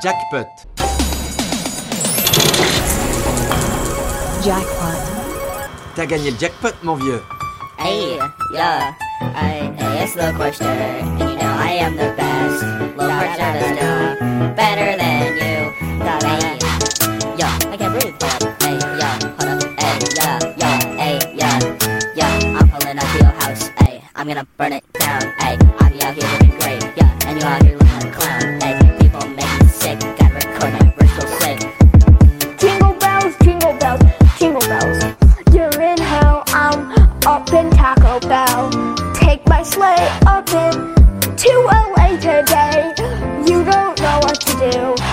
Jackpot. Jackpot. T'as gagné le jackpot, mon vieux. Hey, yeah, I, it's the question, and you know I am the best. Low pressure to stop, better than you. The hey, yeah, I can't breathe. Hey, yeah, hold up. Hey, yeah, yeah, hey, yeah, yeah. I'm pulling up your house. Hey, I'm gonna burn it down. Hey, I'm out here looking great. Yeah, and you out here looking like a clown. sleigh up in to LA today. You don't know what to do.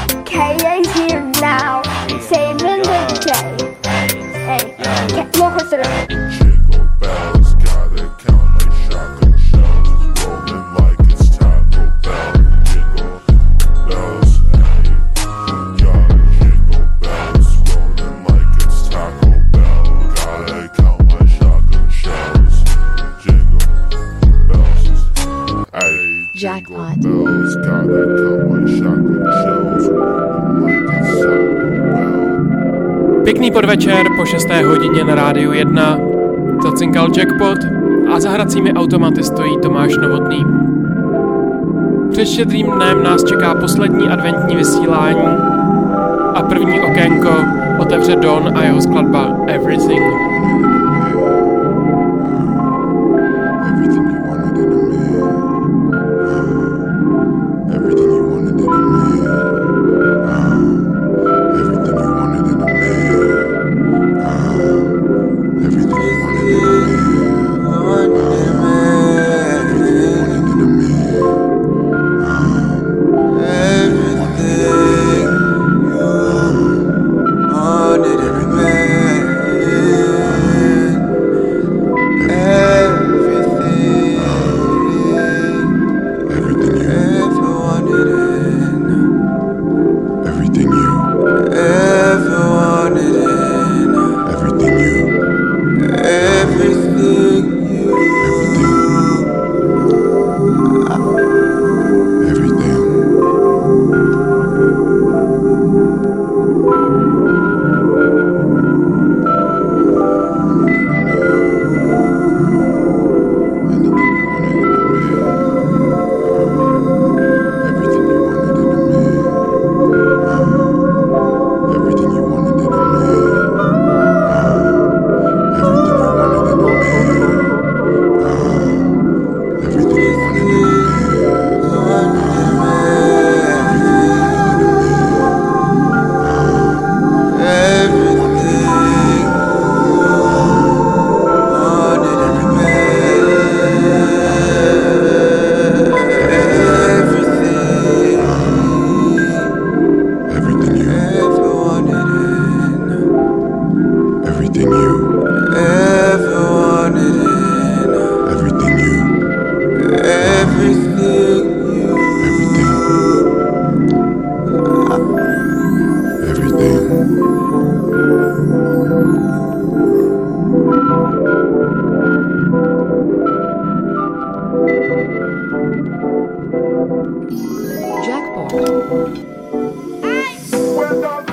podvečer po 6. hodině na rádiu 1 zacinkal jackpot a za hracími automaty stojí Tomáš Novotný. Před štědrým dnem nás čeká poslední adventní vysílání a první okénko otevře Don a jeho skladba Everything.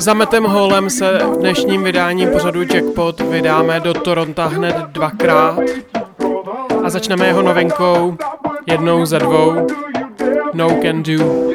Za Metem Holem se v dnešním vydání pořadu Jackpot vydáme do Toronta hned dvakrát a začneme jeho novinkou jednou za dvou No Can Do.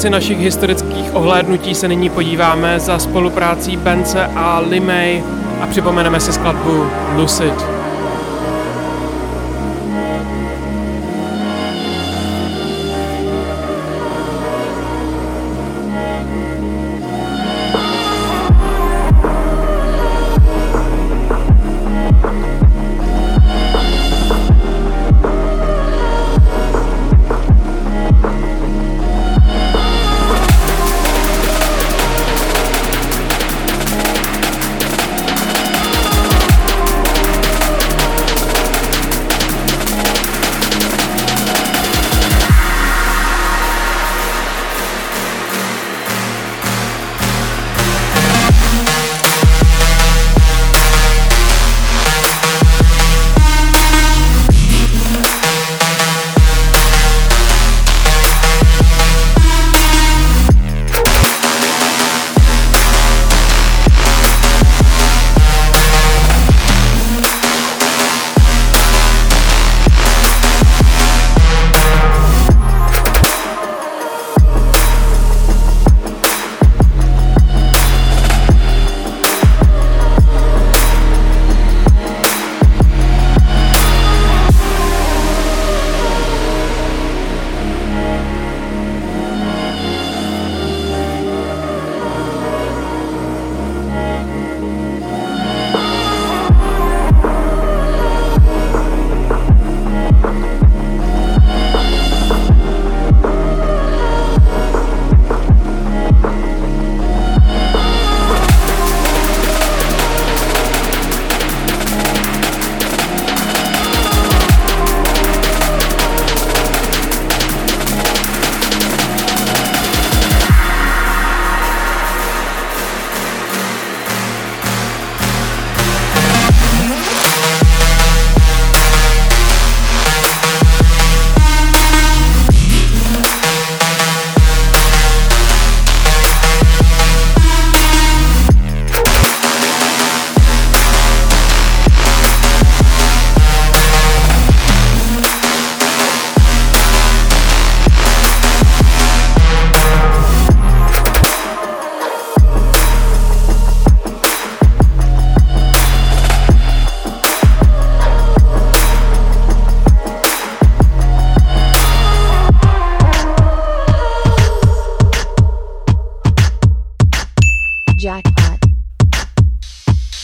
konci našich historických ohlédnutí se nyní podíváme za spoluprácí Bence a Limey a připomeneme si skladbu Lucid.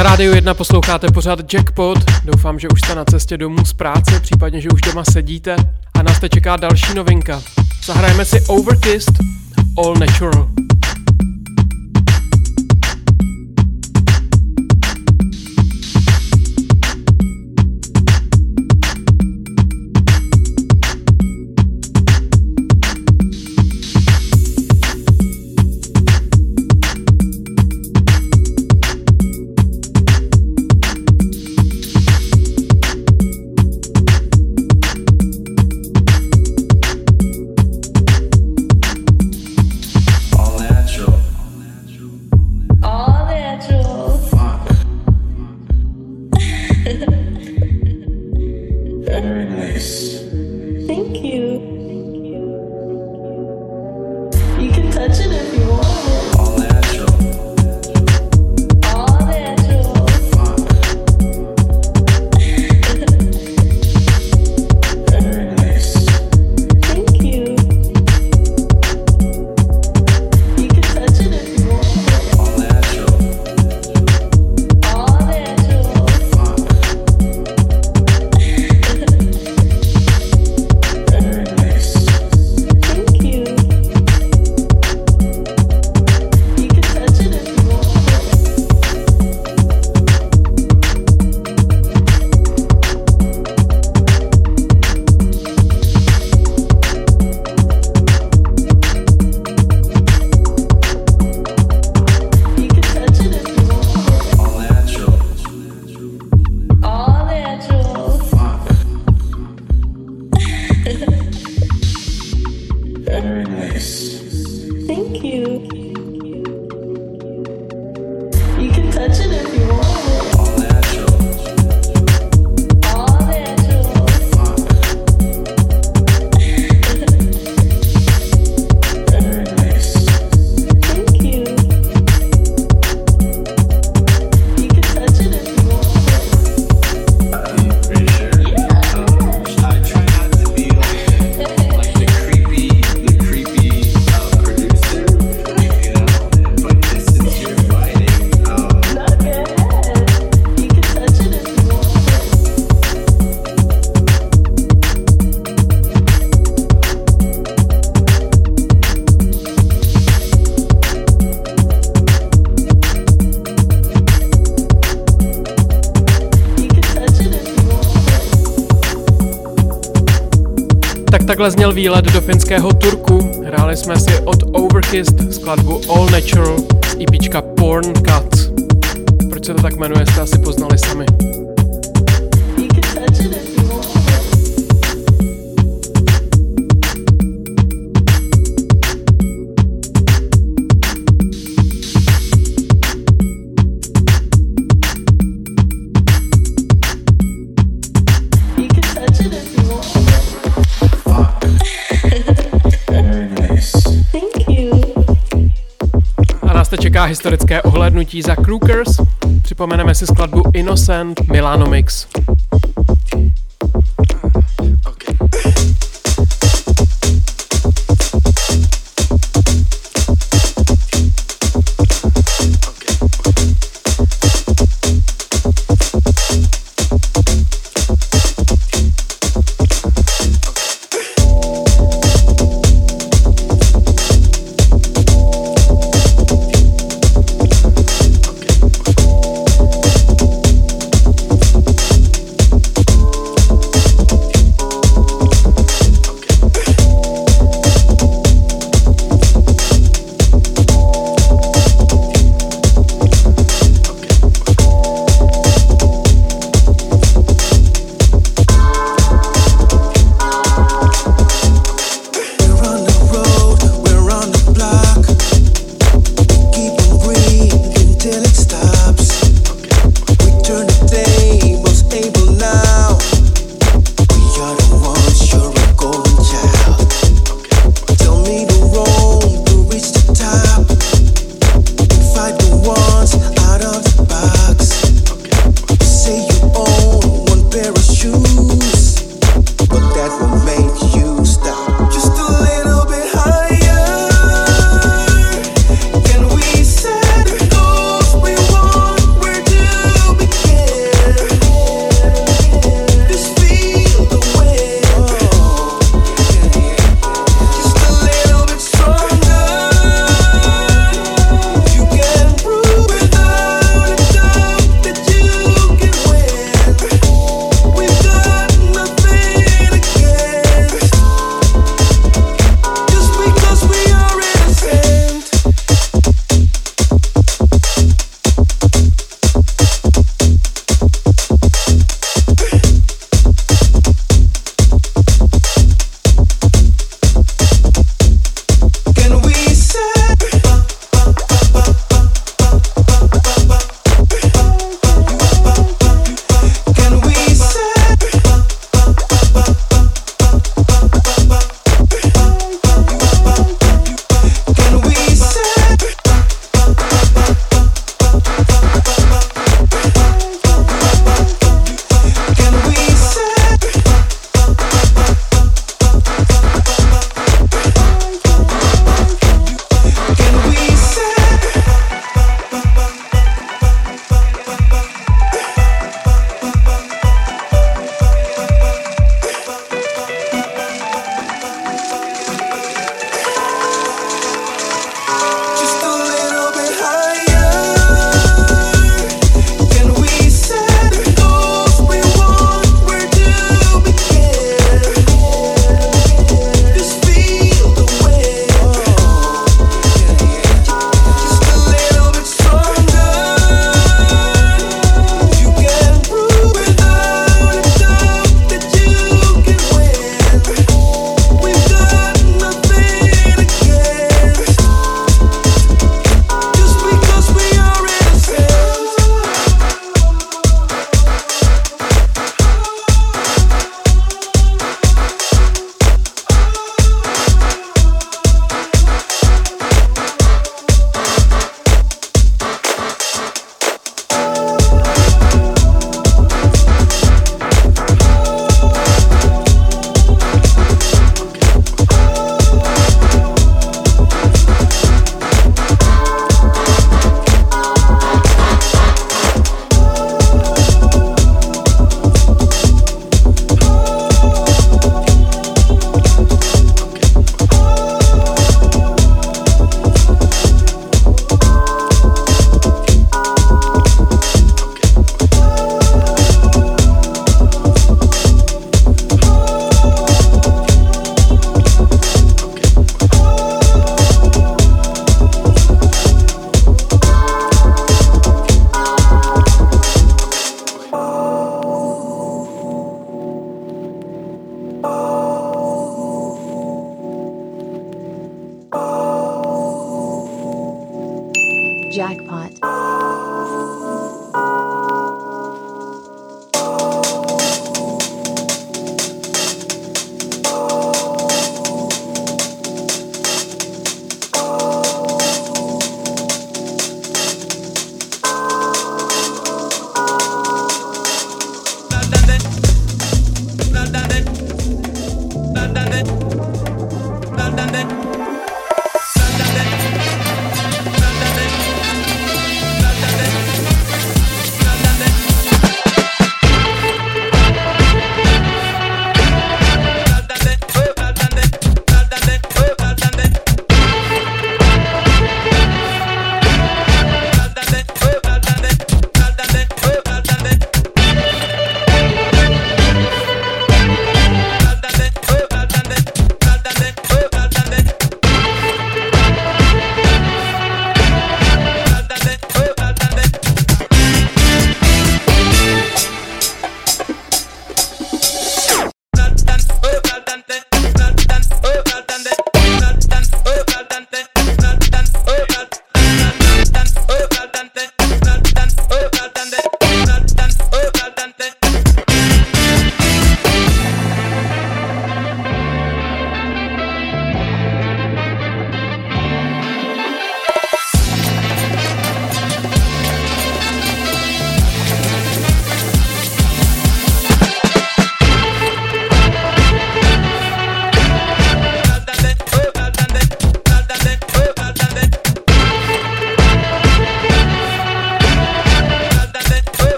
Na rádiu 1 posloucháte pořád Jackpot. Doufám, že už jste na cestě domů z práce, případně, že už doma sedíte. A nás teď čeká další novinka. Zahrajeme si Overkissed All Natural. výlet do finského Turku. Hráli jsme si od Overkist skladbu All Natural e z EPčka Porn Cuts. Proč se to tak jmenuje, jste asi poznali sami. Krátká historické ohlednutí za Crookers. Připomeneme si skladbu Innocent Milano Mix.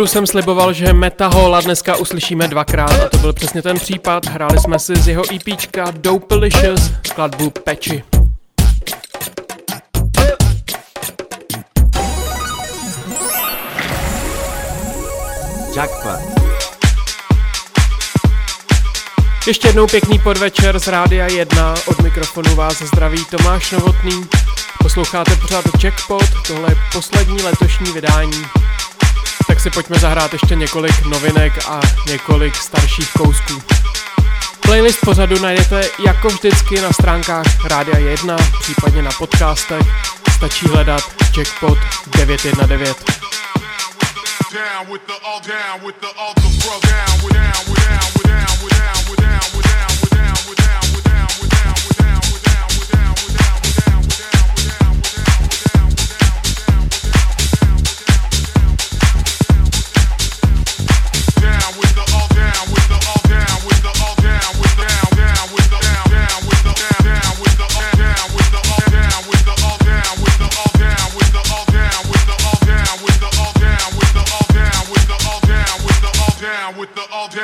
Úvodu jsem sliboval, že Metahola dneska uslyšíme dvakrát a to byl přesně ten případ. Hráli jsme si z jeho EPčka Dopelicious skladbu Peči. Jackpot. Ještě jednou pěkný podvečer z Rádia 1. Od mikrofonu vás zdraví Tomáš Novotný. Posloucháte pořád Jackpot, tohle je poslední letošní vydání. Tak si pojďme zahrát ještě několik novinek a několik starších kousků. Playlist pořadu najdete jako vždycky na stránkách Rádia 1, případně na podcastech. Stačí hledat Jackpot 919. down with the all down with the all the bro down with down with down with down with down with down with down with down with down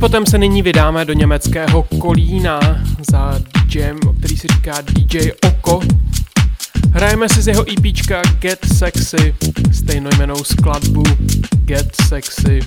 Potom se nyní vydáme do německého Kolína za DJem, který si říká DJ Oko. Hrajeme si z jeho EPčka Get Sexy, stejnojmenou skladbu Get Sexy.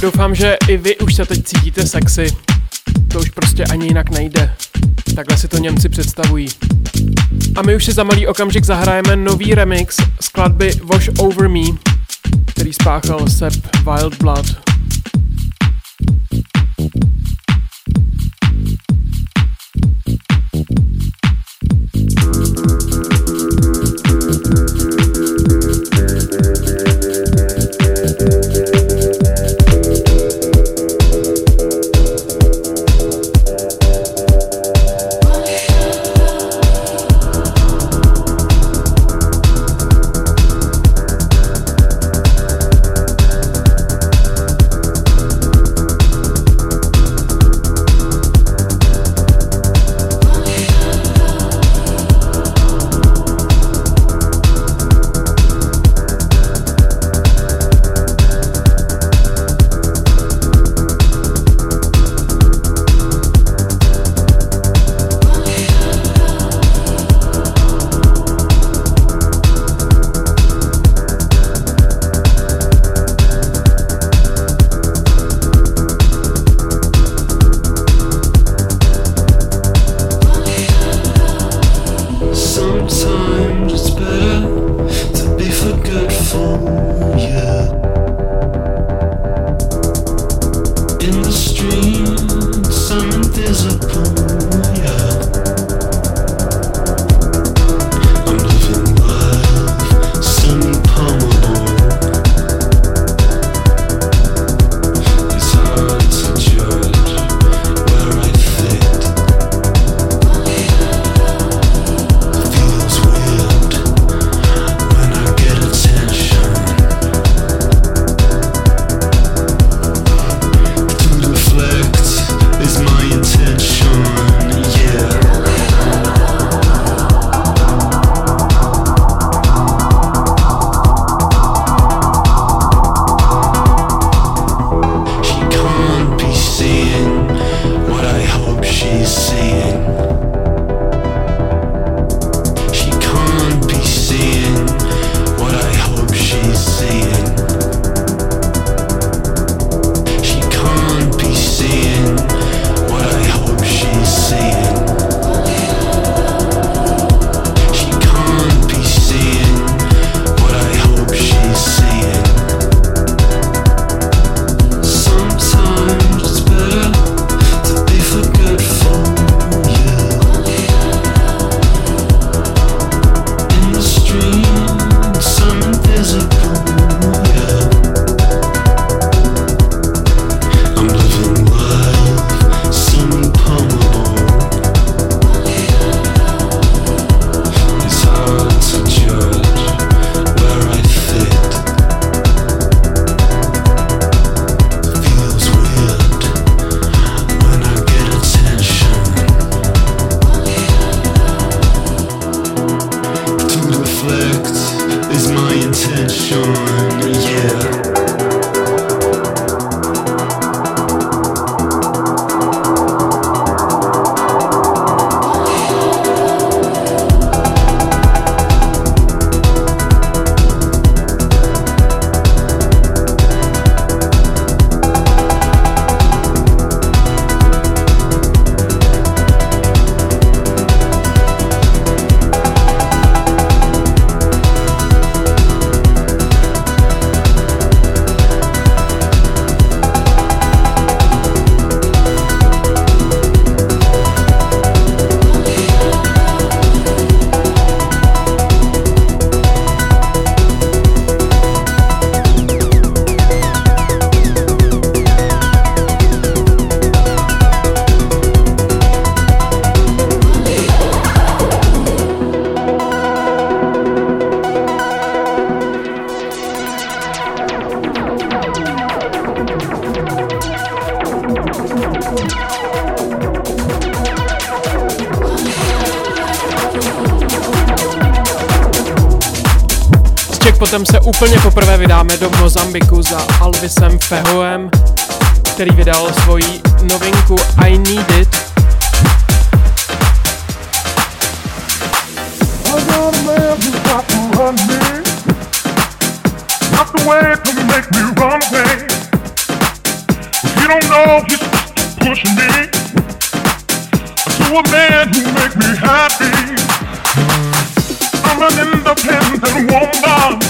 Doufám, že i vy už se teď cítíte sexy. To už prostě ani jinak nejde. Takhle si to Němci představují. A my už si za malý okamžik zahrajeme nový remix skladby Wash Over Me, který spáchal Sepp Wildblood. Sometimes Mozambiku za Alvisem Fehoem, který vydal svoji novinku I Need It. To a man who make me happy. I'm an independent woman.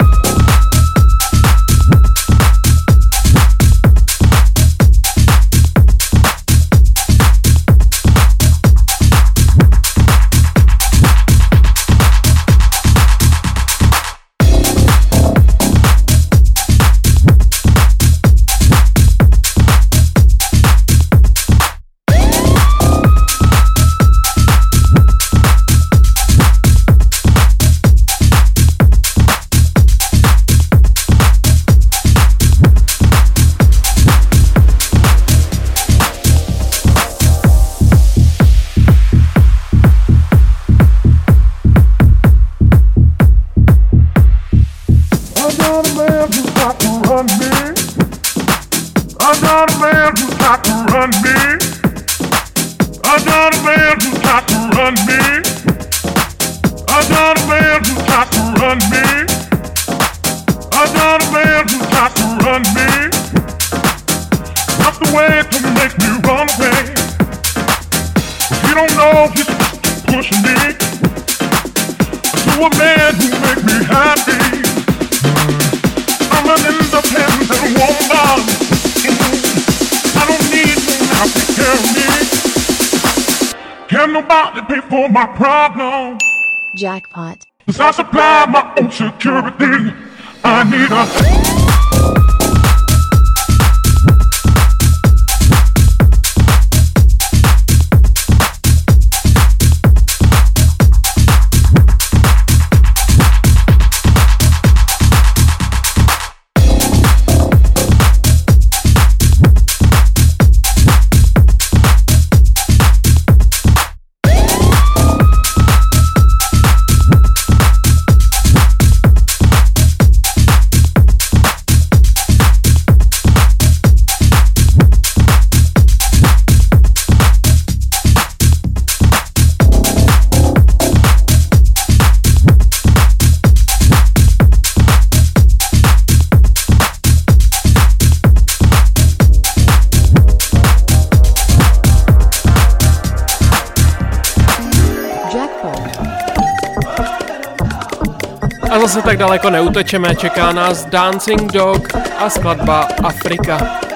Can nobody pay for my problem? Jackpot. Cause I supply my own security. I need a. daleko neutečeme, čeká nás Dancing Dog a skladba Afrika.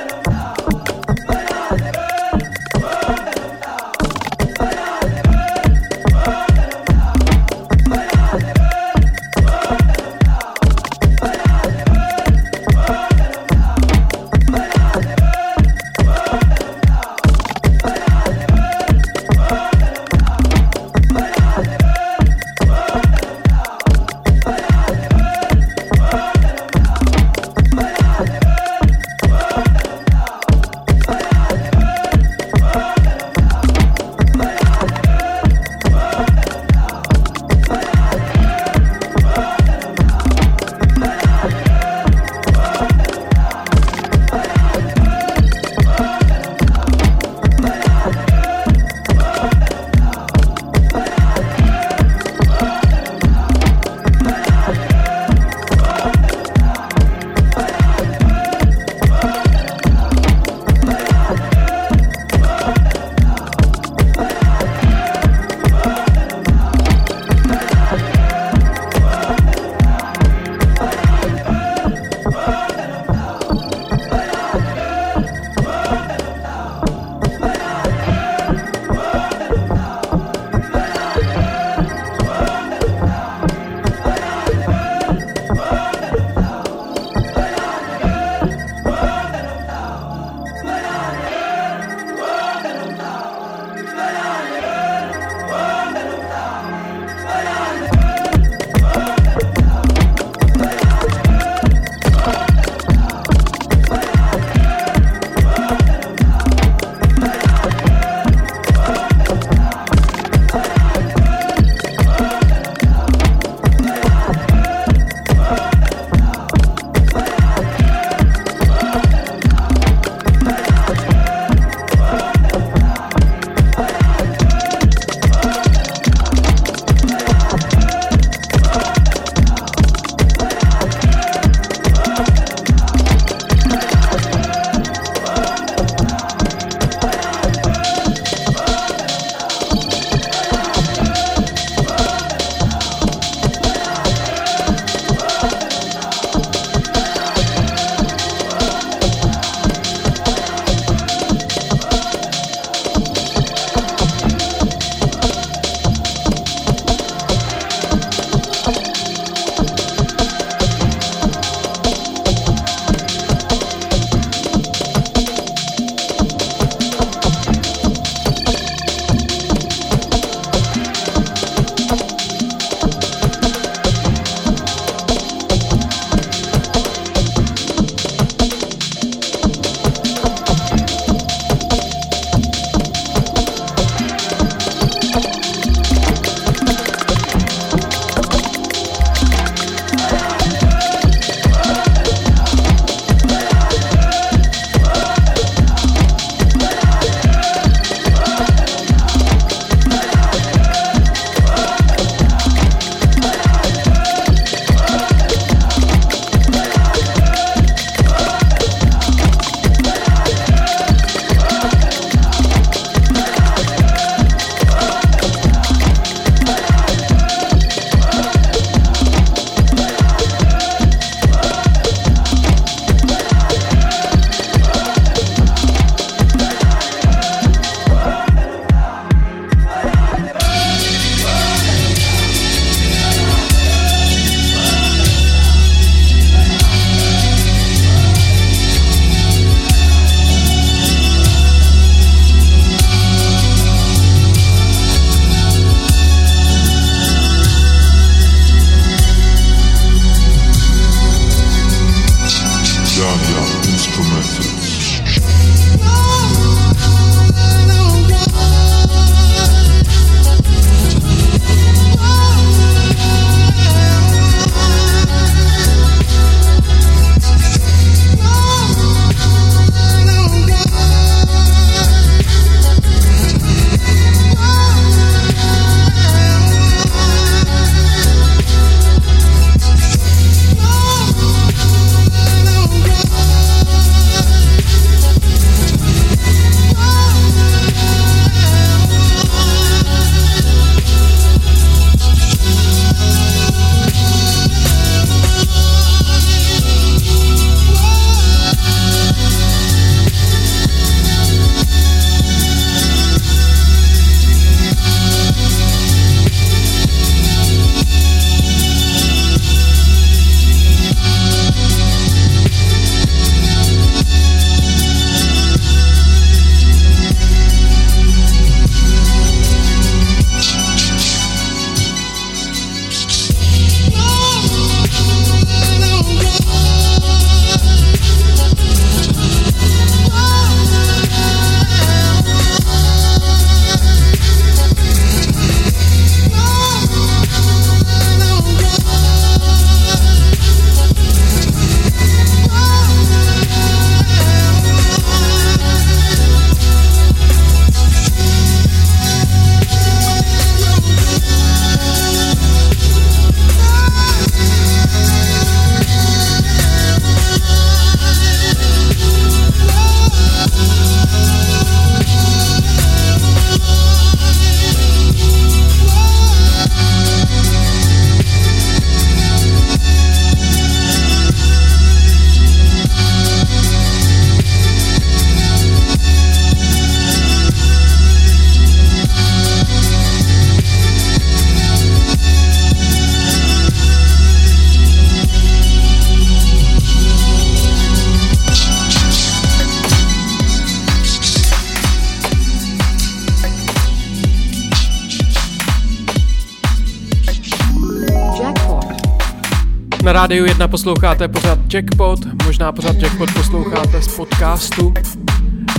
Rádiu 1 posloucháte pořád Jackpot, možná pořád Jackpot posloucháte z podcastu.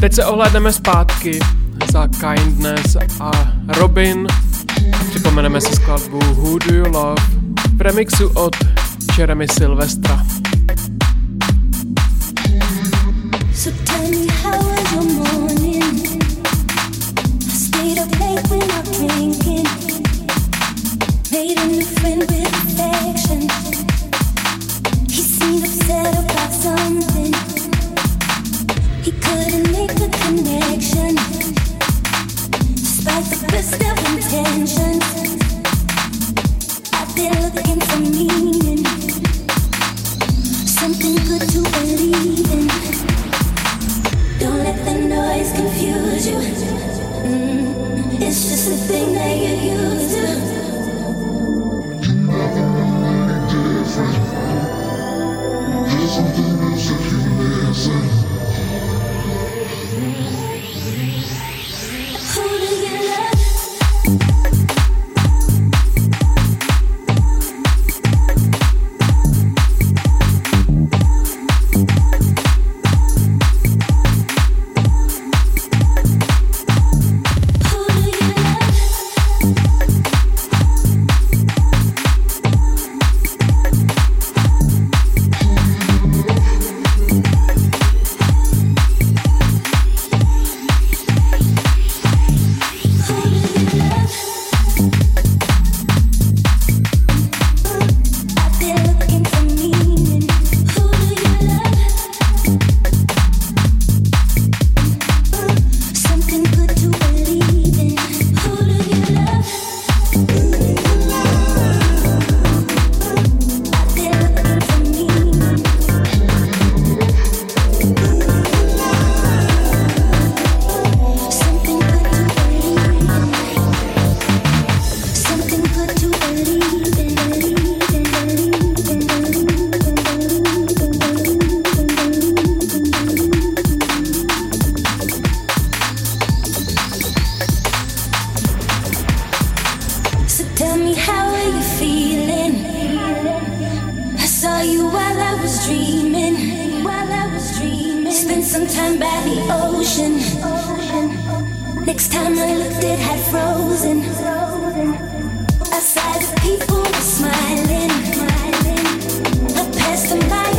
Teď se ohlédneme zpátky za Kindness a Robin. Připomeneme si skladbu Who Do You Love v remixu od Jeremy Silvestra. Mm, it's just a thing that you're used to. While I was dreaming. While I was dreaming, spent some time by the ocean. Next time I looked, it had frozen. Outside, the people were smiling. I passed them by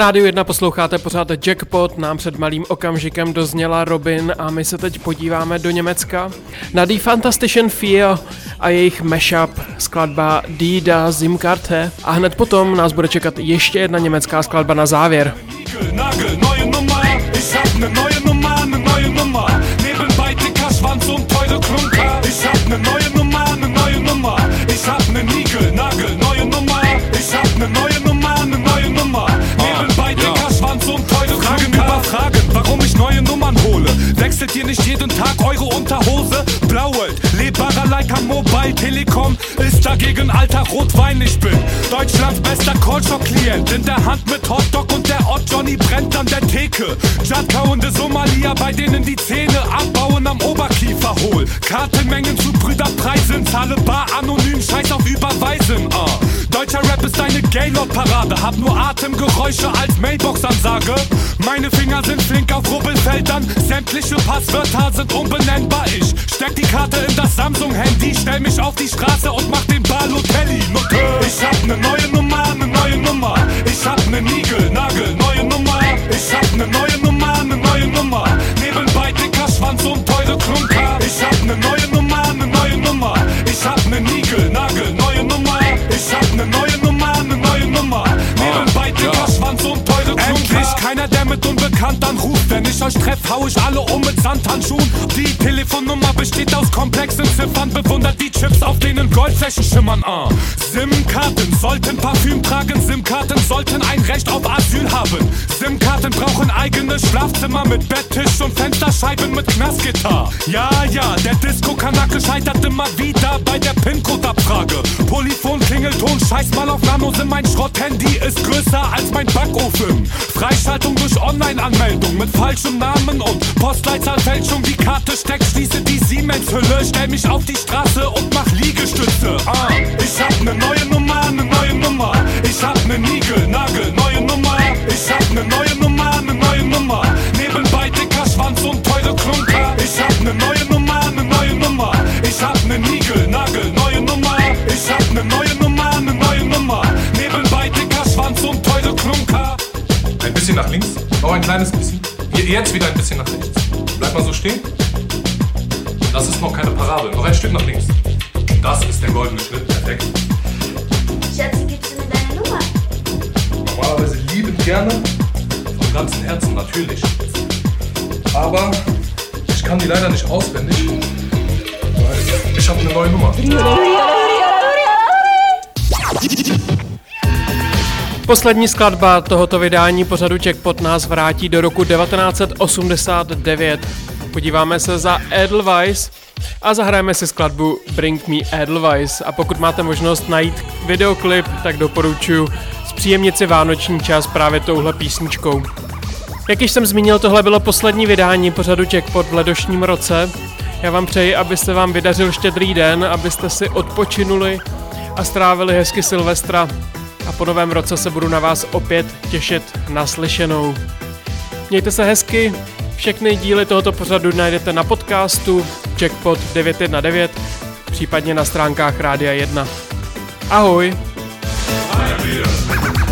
rádiu 1 posloucháte pořád Jackpot, nám před malým okamžikem dozněla Robin a my se teď podíváme do Německa. Na Die Fantastischen Vier a jejich mashup skladba Die da Zimkarte a hned potom nás bude čekat ještě jedna německá skladba na závěr. Ich hab ne neue Nummer. Ich hab ne neue Nummern hole. Wechselt ihr nicht jeden Tag eure Unterhose? Blauelt, lebbarer Leica Mobile Telekom ist dagegen alter Rotwein. Ich bin Deutschlands bester Callshop-Klient. In der Hand mit Hotdog und der Ott Johnny brennt an der Theke. Jadkauende Somalia, bei denen die Zähne abbauen am Oberkiefer hohl. Kartenmengen zu Brüderpreisen, zahle bar anonym, scheiß auf Überweisen. ah. Deutscher Rap ist eine Gaylord-Parade, hab nur Atemgeräusche als Mailbox-Ansage. Meine Finger sind flink auf Rubbelfeldern, sämtliche Passwörter sind unbenennbar. Ich steck die Karte in das Samsung-Handy, stell mich auf die Straße und mach den Balotelli. Ich hab ne neue Nummer, ne neue Nummer. Ich hab ne Nigel, Nagel, neue Nummer. Ich hab ne neue Nummer, ne neue Nummer. Nebenbei dicker Schwanz und teure Klunker. Ich hab ne neue mit Unbekannt anruft. Wenn ich euch treff, hau ich alle um mit Sandhandschuhen. Die Telefonnummer besteht aus komplexen Ziffern. Bewundert die Chips, auf denen Goldflächen schimmern. Ah. SIM-Karten sollten Parfüm tragen. SIM-Karten sollten ein Recht auf Asyl haben. SIM-Karten brauchen eigenes Schlafzimmer mit Betttisch Fensterscheiben mit Knastgitter. Ja, ja, der Disco-Kanake scheitert immer wieder bei der PIN-Code-Abfrage. Polyphon, Klingelton, scheiß mal auf Nanos in mein Schrott-Handy ist größer als mein Backofen. Freischaltung durch Online-Anmeldung mit falschem Namen und Postleitzahlfälschung. Die Karte steckt, schließe die Siemens-Hülle, stell mich auf die Straße und mach Liegestütze. Ah, ich hab ne neue Nummer, ne neue Nummer. Ich hab ne Nigel, Nagel, neue Nummer. Ich hab ne neue Nummer, ne neue Nummer. Schwanz und teure Klunker. Ich hab ne neue Nummer, ne neue Nummer. Ich hab ne Nigel, Nagel, neue Nummer. Ich hab ne neue Nummer, ne neue Nummer. Nebenbei dicker Schwanz und teure Klunker. Ein bisschen nach links, noch ein kleines bisschen. Hier, Jetzt wieder ein bisschen nach rechts. Bleib mal so stehen. Das ist noch keine Parabel. Noch ein Stück nach links. Das ist der goldene Schnitt. Perfekt. Schatzi, gibst du mir deine Nummer? Normalerweise liebend gerne. Von ganzem Herzen natürlich. Aber ich kann die leider nicht auswendig. Weil ich habe eine neue Nummer. Poslední skladba tohoto vydání pořadu Jackpot nás vrátí do roku 1989. Podíváme se za Edelweiss a zahrajeme si skladbu Bring Me Edelweiss. A pokud máte možnost najít videoklip, tak doporučuji zpříjemnit si vánoční čas právě touhle písničkou. Jak již jsem zmínil, tohle bylo poslední vydání pořadu Jackpot v letošním roce. Já vám přeji, abyste vám vydařil štědrý den, abyste si odpočinuli a strávili hezky Silvestra. A po novém roce se budu na vás opět těšit naslyšenou. Mějte se hezky, všechny díly tohoto pořadu najdete na podcastu Jackpot 919, případně na stránkách Rádia 1. Ahoj! Woman,